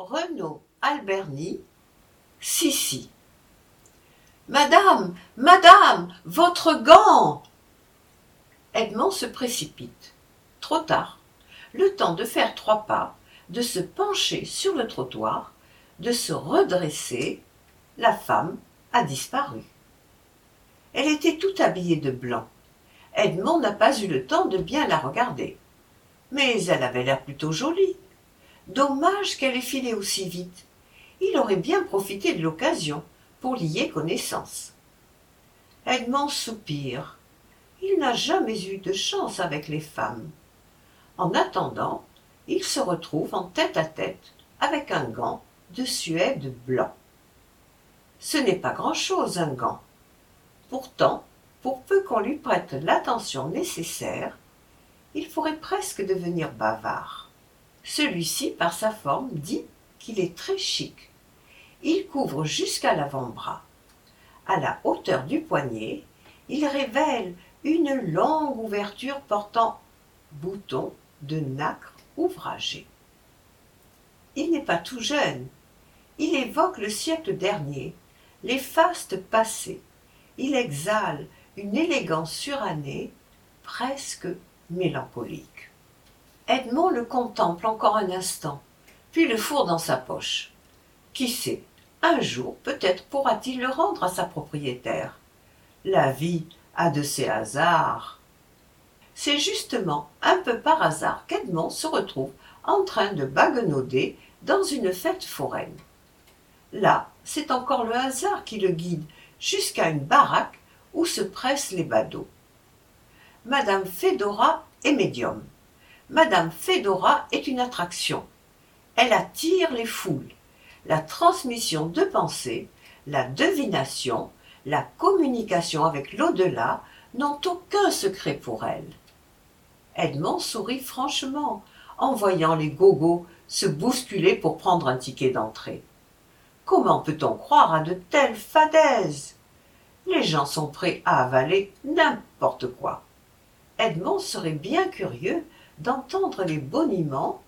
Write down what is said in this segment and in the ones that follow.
Renaud Alberni, Sissi. Madame, madame, votre gant Edmond se précipite. Trop tard. Le temps de faire trois pas, de se pencher sur le trottoir, de se redresser, la femme a disparu. Elle était tout habillée de blanc. Edmond n'a pas eu le temps de bien la regarder. Mais elle avait l'air plutôt jolie. Dommage qu'elle ait filé aussi vite. Il aurait bien profité de l'occasion pour lier connaissance. Edmond soupire. Il n'a jamais eu de chance avec les femmes. En attendant, il se retrouve en tête à tête avec un gant de suède blanc. Ce n'est pas grand-chose un gant. Pourtant, pour peu qu'on lui prête l'attention nécessaire, il pourrait presque devenir bavard. Celui-ci, par sa forme, dit qu'il est très chic. Il couvre jusqu'à l'avant-bras. À la hauteur du poignet, il révèle une longue ouverture portant bouton de nacre ouvragé. Il n'est pas tout jeune. Il évoque le siècle dernier, les fastes passés. Il exhale une élégance surannée, presque mélancolique. Edmond le contemple encore un instant, puis le fourre dans sa poche. Qui sait, un jour peut-être pourra-t-il le rendre à sa propriétaire. La vie a de ses hasards. C'est justement un peu par hasard qu'Edmond se retrouve en train de baguenauder dans une fête foraine. Là, c'est encore le hasard qui le guide jusqu'à une baraque où se pressent les badauds. Madame Fedora est médium. Madame Fedora est une attraction. Elle attire les foules. La transmission de pensée, la devination, la communication avec l'au-delà n'ont aucun secret pour elle. Edmond sourit franchement en voyant les gogos se bousculer pour prendre un ticket d'entrée. Comment peut-on croire à de telles fadaises? Les gens sont prêts à avaler n'importe quoi. Edmond serait bien curieux d'entendre les boniments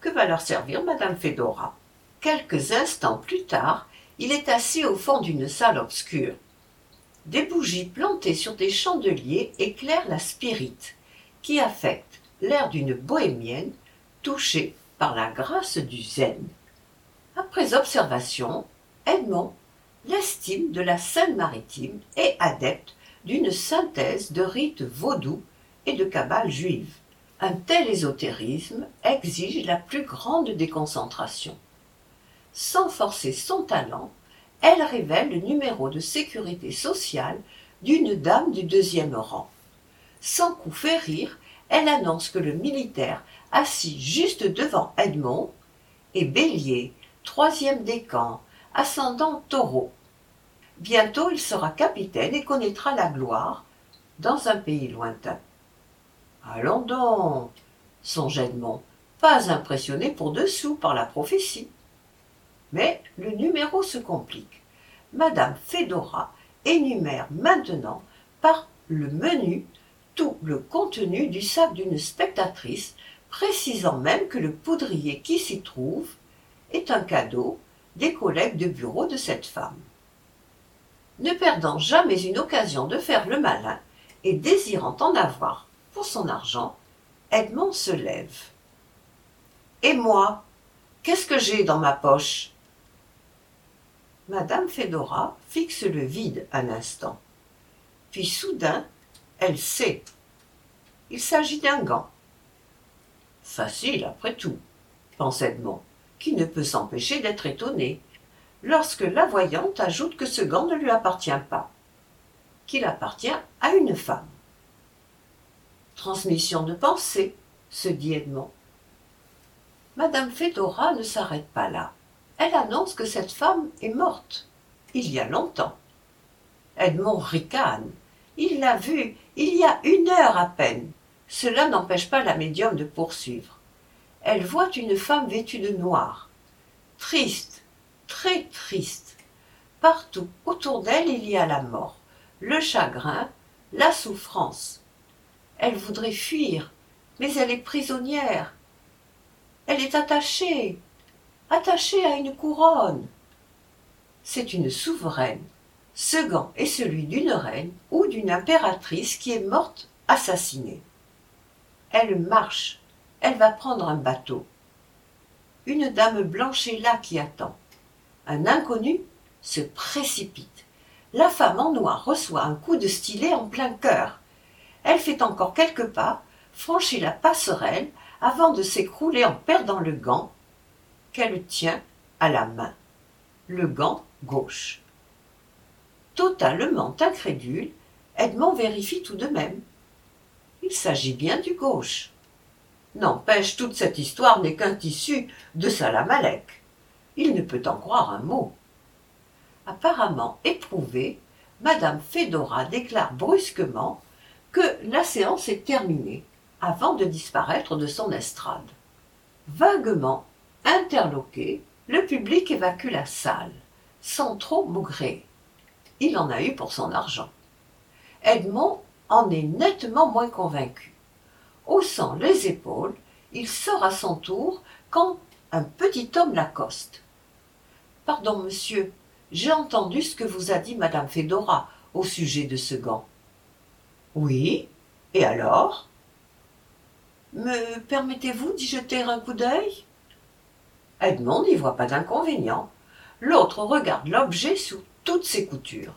que va leur servir madame Fedora. Quelques instants plus tard, il est assis au fond d'une salle obscure. Des bougies plantées sur des chandeliers éclairent la spirite, qui affecte l'air d'une bohémienne touchée par la grâce du zen. Après observation, Edmond l'estime de la Seine-Maritime et adepte d'une synthèse de rites vaudous et de cabale juive. Un tel ésotérisme exige la plus grande déconcentration. Sans forcer son talent, elle révèle le numéro de sécurité sociale d'une dame du deuxième rang. Sans coup rire, elle annonce que le militaire assis juste devant Edmond est bélier, troisième décan, ascendant taureau. Bientôt il sera capitaine et connaîtra la gloire dans un pays lointain. Allons donc, songe Edmond, pas impressionné pour dessous par la prophétie. Mais le numéro se complique. Madame Fedora énumère maintenant par le menu tout le contenu du sac d'une spectatrice, précisant même que le poudrier qui s'y trouve est un cadeau des collègues de bureau de cette femme. Ne perdant jamais une occasion de faire le malin et désirant en avoir pour son argent, Edmond se lève. Et moi, qu'est-ce que j'ai dans ma poche? Madame Fedora fixe le vide un instant. Puis soudain, elle sait. Il s'agit d'un gant. Facile, après tout, pense Edmond, qui ne peut s'empêcher d'être étonné, lorsque la voyante ajoute que ce gant ne lui appartient pas, qu'il appartient à une femme. Transmission de pensée, se dit Edmond. Madame Fedora ne s'arrête pas là. Elle annonce que cette femme est morte, il y a longtemps. Edmond ricane. Il l'a vue il y a une heure à peine. Cela n'empêche pas la médium de poursuivre. Elle voit une femme vêtue de noir, triste, très triste. Partout autour d'elle il y a la mort, le chagrin, la souffrance. Elle voudrait fuir, mais elle est prisonnière. Elle est attachée. attaché à une couronne. C'est une souveraine. Ce gant est celui d'une reine ou d'une impératrice qui est morte assassinée. Elle marche, elle va prendre un bateau. Une dame blanche est là qui attend. Un inconnu se précipite. La femme en noir reçoit un coup de stylet en plein cœur. Elle fait encore quelques pas, franchit la passerelle avant de s'écrouler en perdant le gant qu'elle tient à la main. Le gant gauche. Totalement incrédule, Edmond vérifie tout de même. Il s'agit bien du gauche. N'empêche, toute cette histoire n'est qu'un tissu de Salamalek. Il ne peut en croire un mot. Apparemment éprouvée, Madame Fedora déclare brusquement que la séance est terminée avant de disparaître de son estrade. Vaguement interloqué, le public évacue la salle, sans trop maugrer. Il en a eu pour son argent. Edmond en est nettement moins convaincu. Haussant les épaules, il sort à son tour quand un petit homme l'accoste. Pardon, monsieur, j'ai entendu ce que vous a dit madame Fedora au sujet de ce gant. Oui, et alors? Me permettez-vous d'y jeter un coup d'œil? Edmond n'y voit pas d'inconvénient. L'autre regarde l'objet sous toutes ses coutures.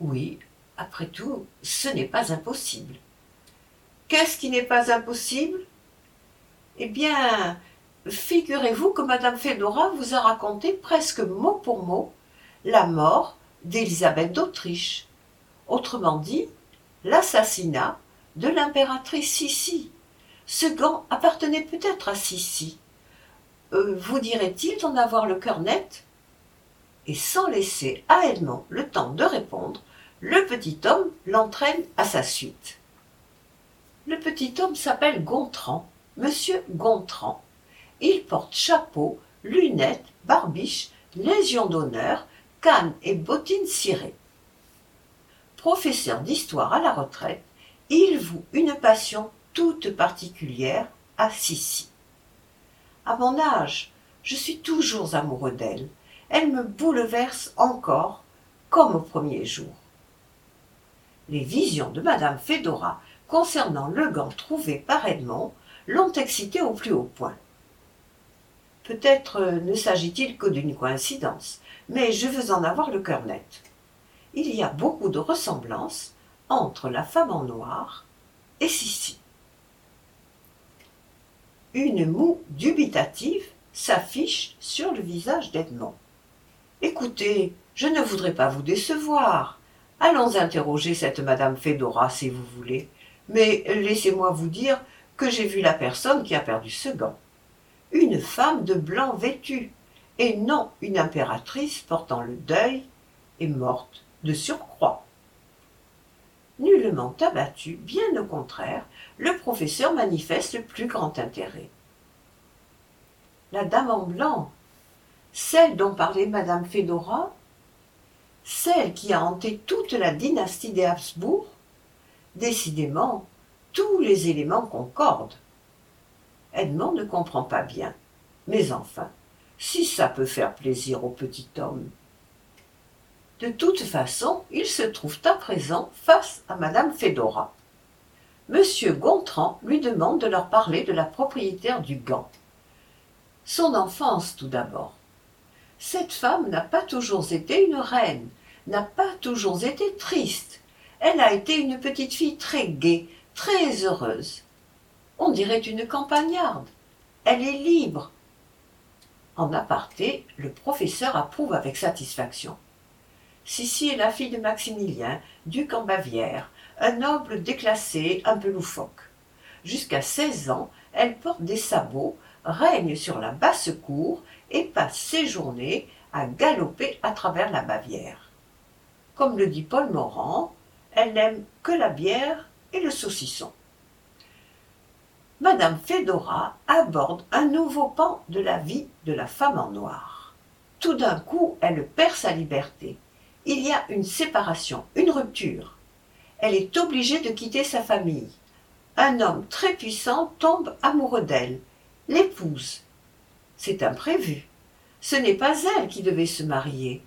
Oui, après tout, ce n'est pas impossible. Qu'est-ce qui n'est pas impossible? Eh bien, figurez-vous que Madame Fedora vous a raconté presque mot pour mot la mort d'Élisabeth d'Autriche. Autrement dit, l'assassinat de l'impératrice Sissi. Ce gant appartenait peut-être à Sissi. Euh, vous dirait-il d'en avoir le cœur net? Et sans laisser à Edmond le temps de répondre, le petit homme l'entraîne à sa suite. Le petit homme s'appelle Gontran, monsieur Gontran. Il porte chapeau, lunettes, barbiche, légion d'honneur, canne et bottines cirées. Professeur d'histoire à la retraite, il voue une passion toute particulière à Sissi. À mon âge, je suis toujours amoureux d'elle. Elle me bouleverse encore, comme au premier jour. Les visions de madame Fedora concernant le gant trouvé par Edmond l'ont excité au plus haut point. Peut-être ne s'agit-il que d'une coïncidence, mais je veux en avoir le cœur net. Il y a beaucoup de ressemblances entre la femme en noir et Sissi. Une moue dubitative s'affiche sur le visage d'Edmond. Écoutez, je ne voudrais pas vous décevoir. Allons interroger cette madame Fedora si vous voulez. Mais laissez-moi vous dire que j'ai vu la personne qui a perdu ce gant. Une femme de blanc vêtue, et non une impératrice portant le deuil et morte de surcroît. Nullement abattu, bien au contraire, le professeur manifeste le plus grand intérêt. La dame en blanc, celle dont parlait madame Fedora, celle qui a hanté toute la dynastie des Habsbourg, Décidément, tous les éléments concordent. Edmond ne comprend pas bien. Mais enfin, si ça peut faire plaisir au petit homme. De toute façon, ils se trouvent à présent face à madame Fedora. Monsieur Gontran lui demande de leur parler de la propriétaire du gant. Son enfance tout d'abord. Cette femme n'a pas toujours été une reine, n'a pas toujours été triste, elle a été une petite fille très gaie, très heureuse. On dirait une campagnarde. Elle est libre. En aparté, le professeur approuve avec satisfaction. Sissi est la fille de Maximilien, duc en Bavière, un noble déclassé, un peu loufoque. Jusqu'à seize ans, elle porte des sabots, règne sur la basse cour et passe ses journées à galoper à travers la Bavière. Comme le dit Paul Morand, elle n'aime que la bière et le saucisson. Madame Fedora aborde un nouveau pan de la vie de la femme en noir. Tout d'un coup, elle perd sa liberté. Il y a une séparation, une rupture. Elle est obligée de quitter sa famille. Un homme très puissant tombe amoureux d'elle, l'épouse. C'est imprévu. Ce n'est pas elle qui devait se marier.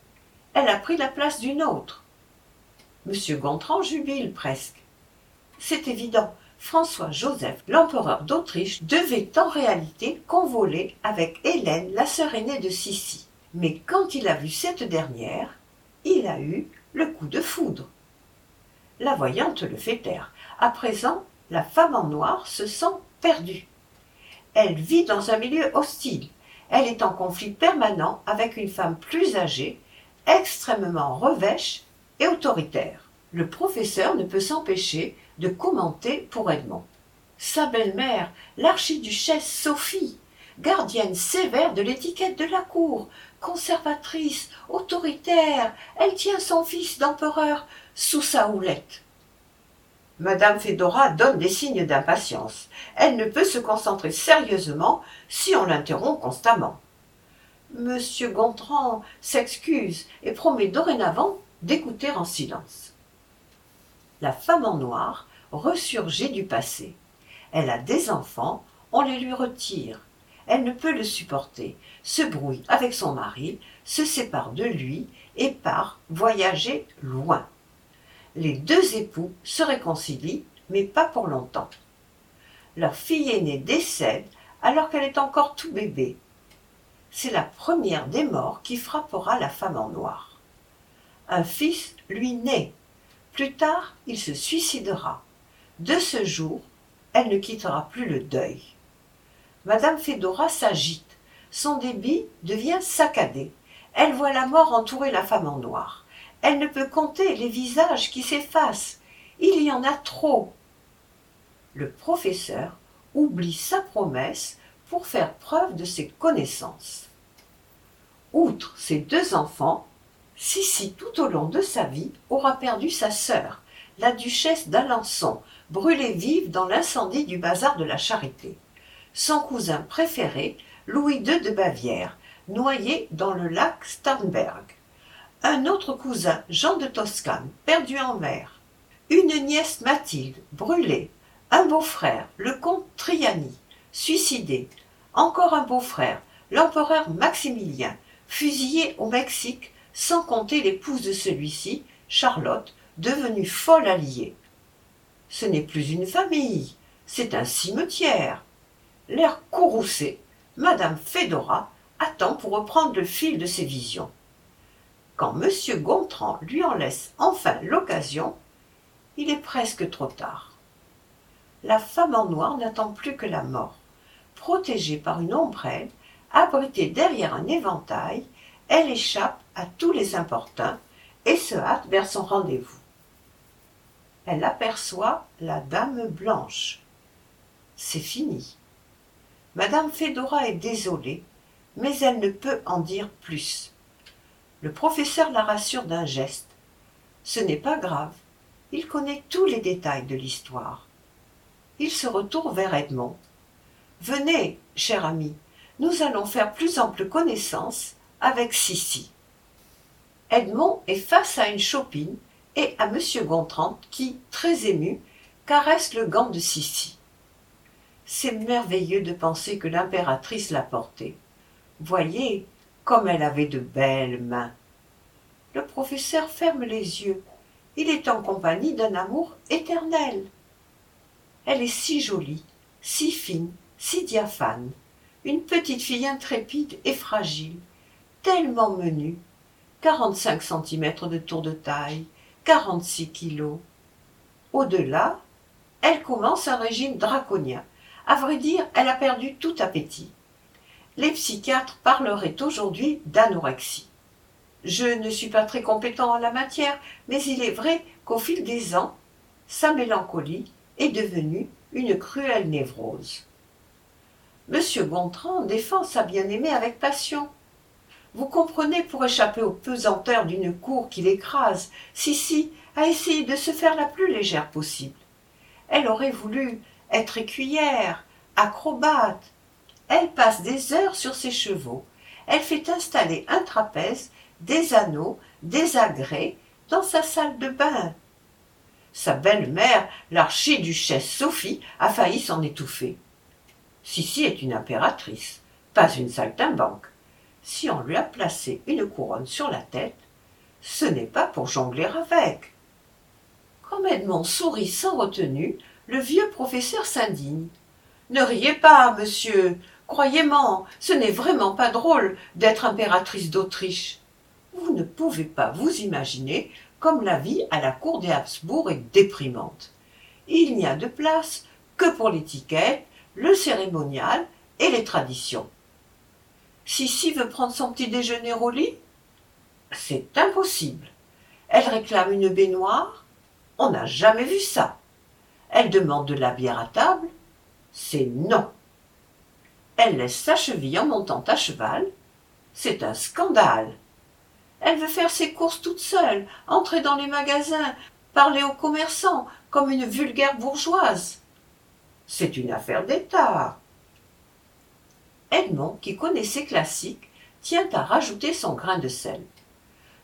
Elle a pris la place d'une autre. Monsieur Gontran jubile presque. C'est évident, François-Joseph, l'empereur d'Autriche, devait en réalité convoler avec Hélène, la sœur aînée de Sissi. Mais quand il a vu cette dernière, il a eu le coup de foudre. La voyante le fait taire. À présent, la femme en noir se sent perdue. Elle vit dans un milieu hostile. Elle est en conflit permanent avec une femme plus âgée, extrêmement revêche et autoritaire. Le professeur ne peut s'empêcher de commenter pour Edmond. Sa belle-mère, l'archiduchesse Sophie, gardienne sévère de l'étiquette de la cour, conservatrice, autoritaire, elle tient son fils d'empereur sous sa houlette. Madame Fedora donne des signes d'impatience. Elle ne peut se concentrer sérieusement si on l'interrompt constamment. Monsieur Gontran s'excuse et promet dorénavant d'écouter en silence. La femme en noir ressurgit du passé. Elle a des enfants, on les lui retire. Elle ne peut le supporter, se brouille avec son mari, se sépare de lui et part voyager loin les deux époux se réconcilient, mais pas pour longtemps. Leur fille aînée décède alors qu'elle est encore tout bébé. C'est la première des morts qui frappera la femme en noir. Un fils lui naît. Plus tard, il se suicidera. De ce jour, elle ne quittera plus le deuil. Madame Fedora s'agite. Son débit devient saccadé. Elle voit la mort entourer la femme en noir. Elle ne peut compter les visages qui s'effacent. Il y en a trop. Le professeur oublie sa promesse pour faire preuve de ses connaissances. Outre ses deux enfants, Sissi tout au long de sa vie aura perdu sa sœur, la duchesse d'Alençon, brûlée vive dans l'incendie du bazar de la Charité. Son cousin préféré, Louis II de Bavière, noyé dans le lac Starnberg un autre cousin, Jean de Toscane, perdu en mer, une nièce Mathilde, brûlée, un beau-frère, le comte Triani, suicidé, encore un beau-frère, l'empereur Maximilien, fusillé au Mexique, sans compter l'épouse de celui-ci, Charlotte, devenue folle alliée. Ce n'est plus une famille, c'est un cimetière. L'air courroucé, Madame Fedora attend pour reprendre le fil de ses visions quand M. Gontran lui en laisse enfin l'occasion, il est presque trop tard. La femme en noir n'attend plus que la mort. Protégée par une ombrelle, abritée derrière un éventail, elle échappe à tous les importuns et se hâte vers son rendez-vous. Elle aperçoit la dame blanche. C'est fini. Madame Fedora est désolée, mais elle ne peut en dire plus. Le professeur la rassure d'un geste. Ce n'est pas grave. Il connaît tous les détails de l'histoire. Il se retourne vers Edmond. Venez, cher ami, nous allons faire plus ample connaissance avec Sissi. Edmond est face à une chopine et à M. Gontran qui, très ému, caresse le gant de Sissi. C'est merveilleux de penser que l'impératrice l'a porté. Voyez, comme elle avait de belles mains. Le professeur ferme les yeux. Il est en compagnie d'un amour éternel. Elle est si jolie, si fine, si diaphane, une petite fille intrépide et fragile, tellement menue, quarante-cinq centimètres de tour de taille, quarante-six kilos. Au-delà, elle commence un régime draconien. À vrai dire, elle a perdu tout appétit les psychiatres parleraient aujourd'hui d'anorexie. Je ne suis pas très compétent en la matière, mais il est vrai qu'au fil des ans, sa mélancolie est devenue une cruelle névrose. Monsieur Gontran défend sa bien-aimée avec passion. Vous comprenez, pour échapper aux pesanteurs d'une cour qui l'écrase, Sissi a essayé de se faire la plus légère possible. Elle aurait voulu être écuyère, acrobate, elle passe des heures sur ses chevaux. Elle fait installer un trapèze, des anneaux, des agrès dans sa salle de bain. Sa belle-mère, l'archiduchesse Sophie, a failli s'en étouffer. Sissi est une impératrice, pas une saltimbanque. Si on lui a placé une couronne sur la tête, ce n'est pas pour jongler avec. Comme Edmond sourit sans retenue, le vieux professeur s'indigne. Ne riez pas, monsieur. Croyez-moi, ce n'est vraiment pas drôle d'être impératrice d'Autriche. Vous ne pouvez pas vous imaginer comme la vie à la cour des Habsbourg est déprimante. Il n'y a de place que pour l'étiquette, le cérémonial et les traditions. Sissi veut prendre son petit déjeuner au lit C'est impossible. Elle réclame une baignoire On n'a jamais vu ça. Elle demande de la bière à table C'est non. Elle laisse sa cheville en montant à cheval C'est un scandale. Elle veut faire ses courses toute seule, entrer dans les magasins, parler aux commerçants comme une vulgaire bourgeoise. C'est une affaire d'État. Edmond, qui connaissait classique, tient à rajouter son grain de sel.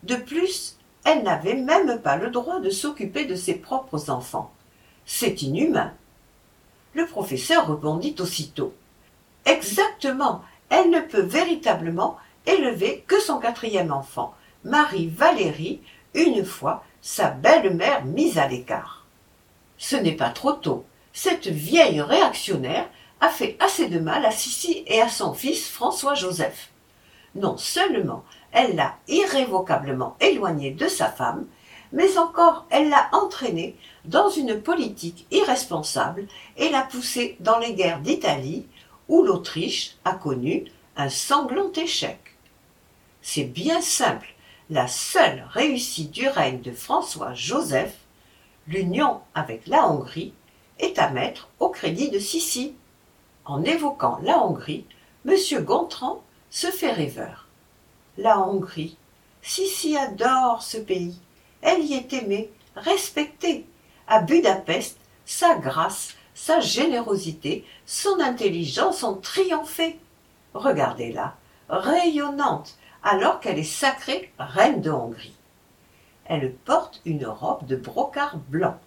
De plus, elle n'avait même pas le droit de s'occuper de ses propres enfants. C'est inhumain. Le professeur rebondit aussitôt. Exactement, elle ne peut véritablement élever que son quatrième enfant, Marie Valérie, une fois sa belle-mère mise à l'écart. Ce n'est pas trop tôt. Cette vieille réactionnaire a fait assez de mal à Sissi et à son fils François-Joseph. Non seulement elle l'a irrévocablement éloigné de sa femme, mais encore elle l'a entraîné dans une politique irresponsable et l'a poussé dans les guerres d'Italie, où l'Autriche a connu un sanglant échec. C'est bien simple, la seule réussite du règne de François-Joseph, l'union avec la Hongrie, est à mettre au crédit de Sissi. En évoquant la Hongrie, M. Gontran se fait rêveur. La Hongrie, Sissi adore ce pays. Elle y est aimée, respectée. À Budapest, sa grâce, sa générosité, son intelligence ont triomphé. Regardez-la, rayonnante, alors qu'elle est sacrée reine de Hongrie. Elle porte une robe de brocart blanc,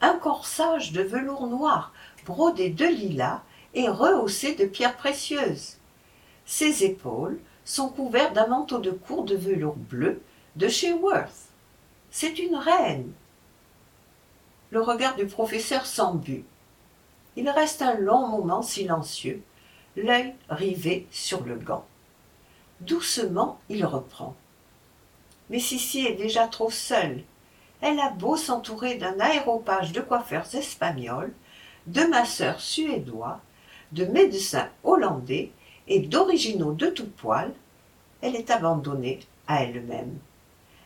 un corsage de velours noir brodé de lilas et rehaussé de pierres précieuses. Ses épaules sont couvertes d'un manteau de cour de velours bleu de chez Worth. C'est une reine. Le regard du professeur s'embue. Il reste un long moment silencieux, l'œil rivé sur le gant. Doucement, il reprend. Mais Sissi est déjà trop seule. Elle a beau s'entourer d'un aéropage de coiffeurs espagnols, de masseurs suédois, de médecins hollandais et d'originaux de tout poil, elle est abandonnée à elle-même.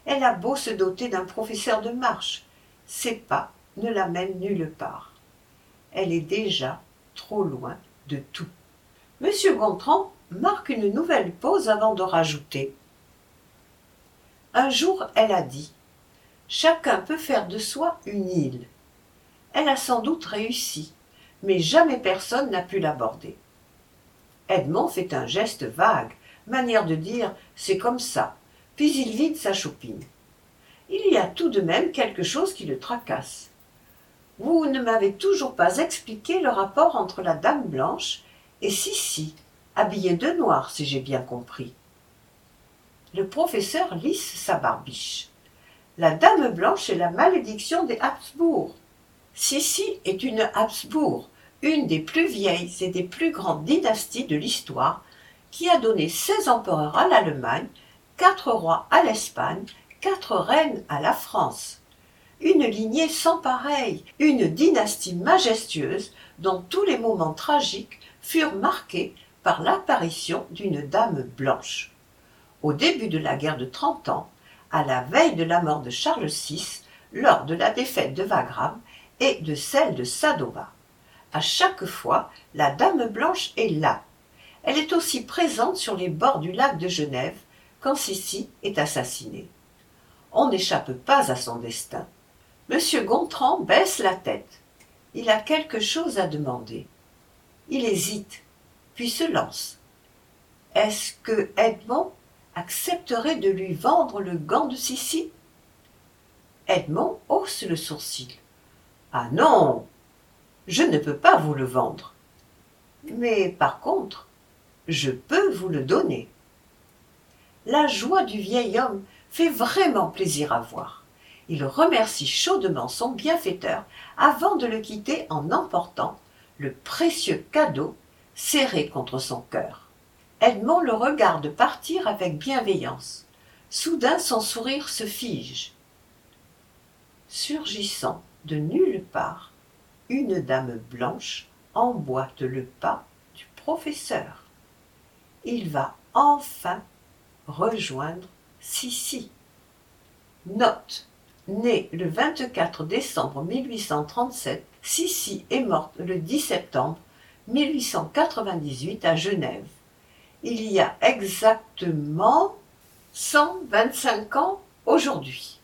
Elle a beau se doter d'un professeur de marche, ses pas ne la mènent nulle part. Elle est déjà trop loin de tout. Monsieur Gontran marque une nouvelle pause avant de rajouter. Un jour, elle a dit Chacun peut faire de soi une île. Elle a sans doute réussi, mais jamais personne n'a pu l'aborder. Edmond fait un geste vague, manière de dire c'est comme ça, puis il vide sa chopine. Il y a tout de même quelque chose qui le tracasse. Vous ne m'avez toujours pas expliqué le rapport entre la dame blanche et Sissi, habillée de noir, si j'ai bien compris. Le professeur lisse sa barbiche. La dame blanche est la malédiction des Habsbourg. Sissi est une Habsbourg, une des plus vieilles et des plus grandes dynasties de l'histoire, qui a donné seize empereurs à l'Allemagne, quatre rois à l'Espagne, quatre reines à la France. Une lignée sans pareille, une dynastie majestueuse dont tous les moments tragiques furent marqués par l'apparition d'une dame blanche. Au début de la guerre de Trente Ans, à la veille de la mort de Charles VI, lors de la défaite de Wagram et de celle de Sadova. À chaque fois, la dame blanche est là. Elle est aussi présente sur les bords du lac de Genève quand Sissi est assassiné. On n'échappe pas à son destin. Monsieur Gontran baisse la tête. Il a quelque chose à demander. Il hésite puis se lance. Est-ce que Edmond accepterait de lui vendre le gant de Sissi? Edmond hausse le sourcil. Ah non Je ne peux pas vous le vendre. Mais par contre, je peux vous le donner. La joie du vieil homme fait vraiment plaisir à voir. Il remercie chaudement son bienfaiteur avant de le quitter en emportant le précieux cadeau serré contre son cœur. Edmond le regarde partir avec bienveillance. Soudain son sourire se fige. Surgissant de nulle part, une dame blanche emboîte le pas du professeur. Il va enfin rejoindre Sissi. Note. Née le 24 décembre 1837, Sissi est morte le 10 septembre 1898 à Genève. Il y a exactement 125 ans aujourd'hui.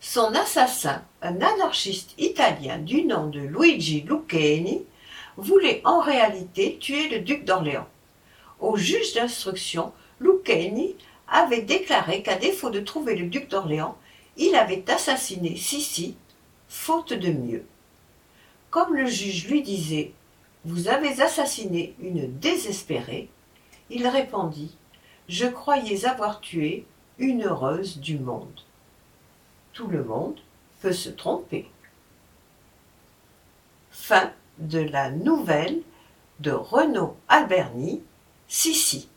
Son assassin, un anarchiste italien du nom de Luigi Lucchini, voulait en réalité tuer le duc d'Orléans. Au juge d'instruction, Avait déclaré qu'à défaut de trouver le duc d'Orléans, il avait assassiné Sissi, faute de mieux. Comme le juge lui disait Vous avez assassiné une désespérée, il répondit Je croyais avoir tué une heureuse du monde. Tout le monde peut se tromper. Fin de la nouvelle de Renaud Alberni, Sissi.